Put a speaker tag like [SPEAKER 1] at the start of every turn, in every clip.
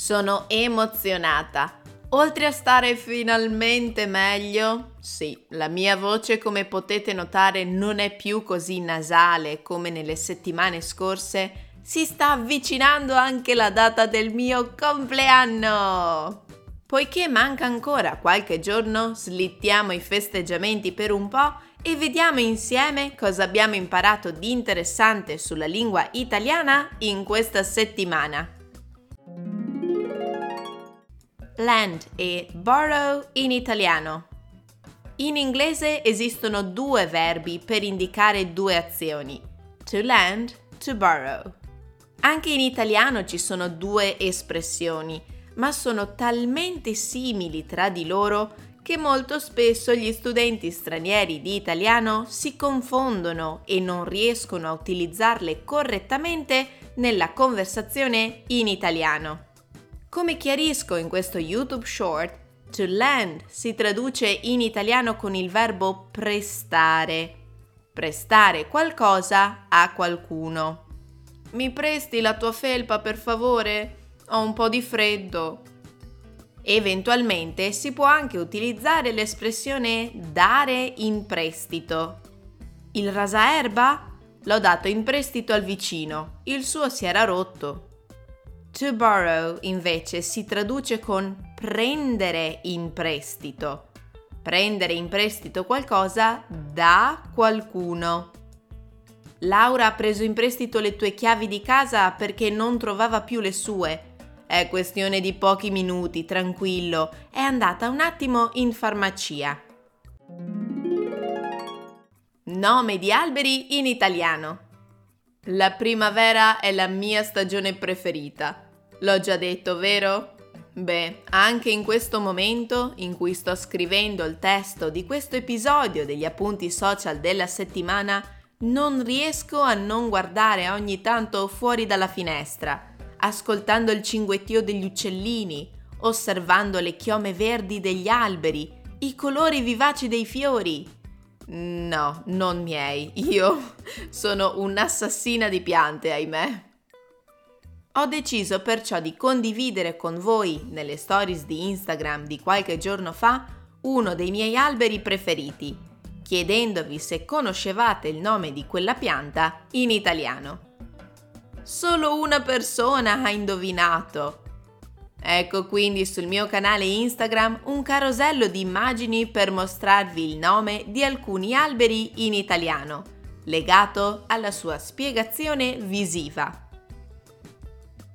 [SPEAKER 1] Sono emozionata. Oltre a stare finalmente meglio, sì, la mia voce come potete notare non è più così nasale come nelle settimane scorse, si sta avvicinando anche la data del mio compleanno. Poiché manca ancora qualche giorno, slittiamo i festeggiamenti per un po' e vediamo insieme cosa abbiamo imparato di interessante sulla lingua italiana in questa settimana. Land e borrow in italiano. In inglese esistono due verbi per indicare due azioni, to land, to borrow. Anche in italiano ci sono due espressioni, ma sono talmente simili tra di loro che molto spesso gli studenti stranieri di italiano si confondono e non riescono a utilizzarle correttamente nella conversazione in italiano. Come chiarisco in questo YouTube short, to lend si traduce in italiano con il verbo prestare. Prestare qualcosa a qualcuno. Mi presti la tua felpa per favore? Ho un po' di freddo. Eventualmente si può anche utilizzare l'espressione dare in prestito. Il rasaerba? L'ho dato in prestito al vicino, il suo si era rotto. To borrow invece si traduce con prendere in prestito. Prendere in prestito qualcosa da qualcuno. Laura ha preso in prestito le tue chiavi di casa perché non trovava più le sue è questione di pochi minuti, tranquillo. È andata un attimo in farmacia. Nome di alberi in italiano. La primavera è la mia stagione preferita. L'ho già detto, vero? Beh, anche in questo momento in cui sto scrivendo il testo di questo episodio degli appunti social della settimana, non riesco a non guardare ogni tanto fuori dalla finestra ascoltando il cinguettio degli uccellini, osservando le chiome verdi degli alberi, i colori vivaci dei fiori. No, non miei, io sono un'assassina di piante, ahimè. Ho deciso perciò di condividere con voi nelle stories di Instagram di qualche giorno fa uno dei miei alberi preferiti, chiedendovi se conoscevate il nome di quella pianta in italiano. Solo una persona ha indovinato. Ecco quindi sul mio canale Instagram un carosello di immagini per mostrarvi il nome di alcuni alberi in italiano, legato alla sua spiegazione visiva.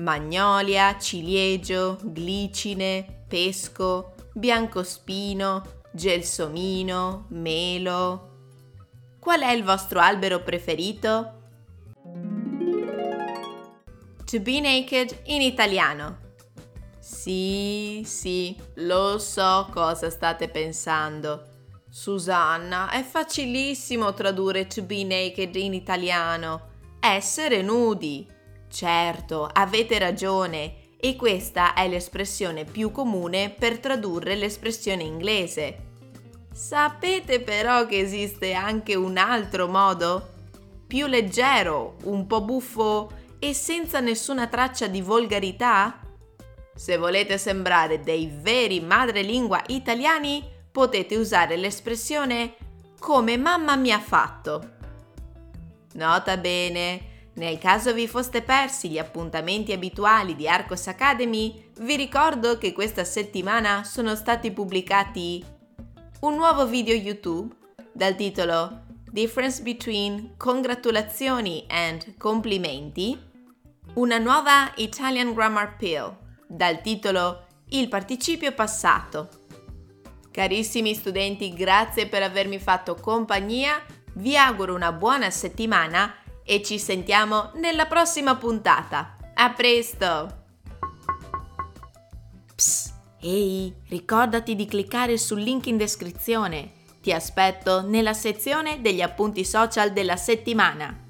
[SPEAKER 1] Magnolia, ciliegio, glicine, pesco, biancospino, gelsomino, melo. Qual è il vostro albero preferito? To be naked in italiano. Sì, sì, lo so cosa state pensando. Susanna, è facilissimo tradurre to be naked in italiano. Essere nudi. Certo, avete ragione. E questa è l'espressione più comune per tradurre l'espressione inglese. Sapete però che esiste anche un altro modo? Più leggero, un po' buffo e senza nessuna traccia di volgarità? Se volete sembrare dei veri madrelingua italiani, potete usare l'espressione come mamma mi ha fatto. Nota bene, nel caso vi foste persi gli appuntamenti abituali di Arcos Academy, vi ricordo che questa settimana sono stati pubblicati un nuovo video YouTube dal titolo Difference between congratulazioni and complimenti una nuova Italian Grammar Pill dal titolo Il participio passato. Carissimi studenti, grazie per avermi fatto compagnia, vi auguro una buona settimana e ci sentiamo nella prossima puntata. A presto! Ehi, ricordati di cliccare sul link in descrizione. Ti aspetto nella sezione degli appunti social della settimana.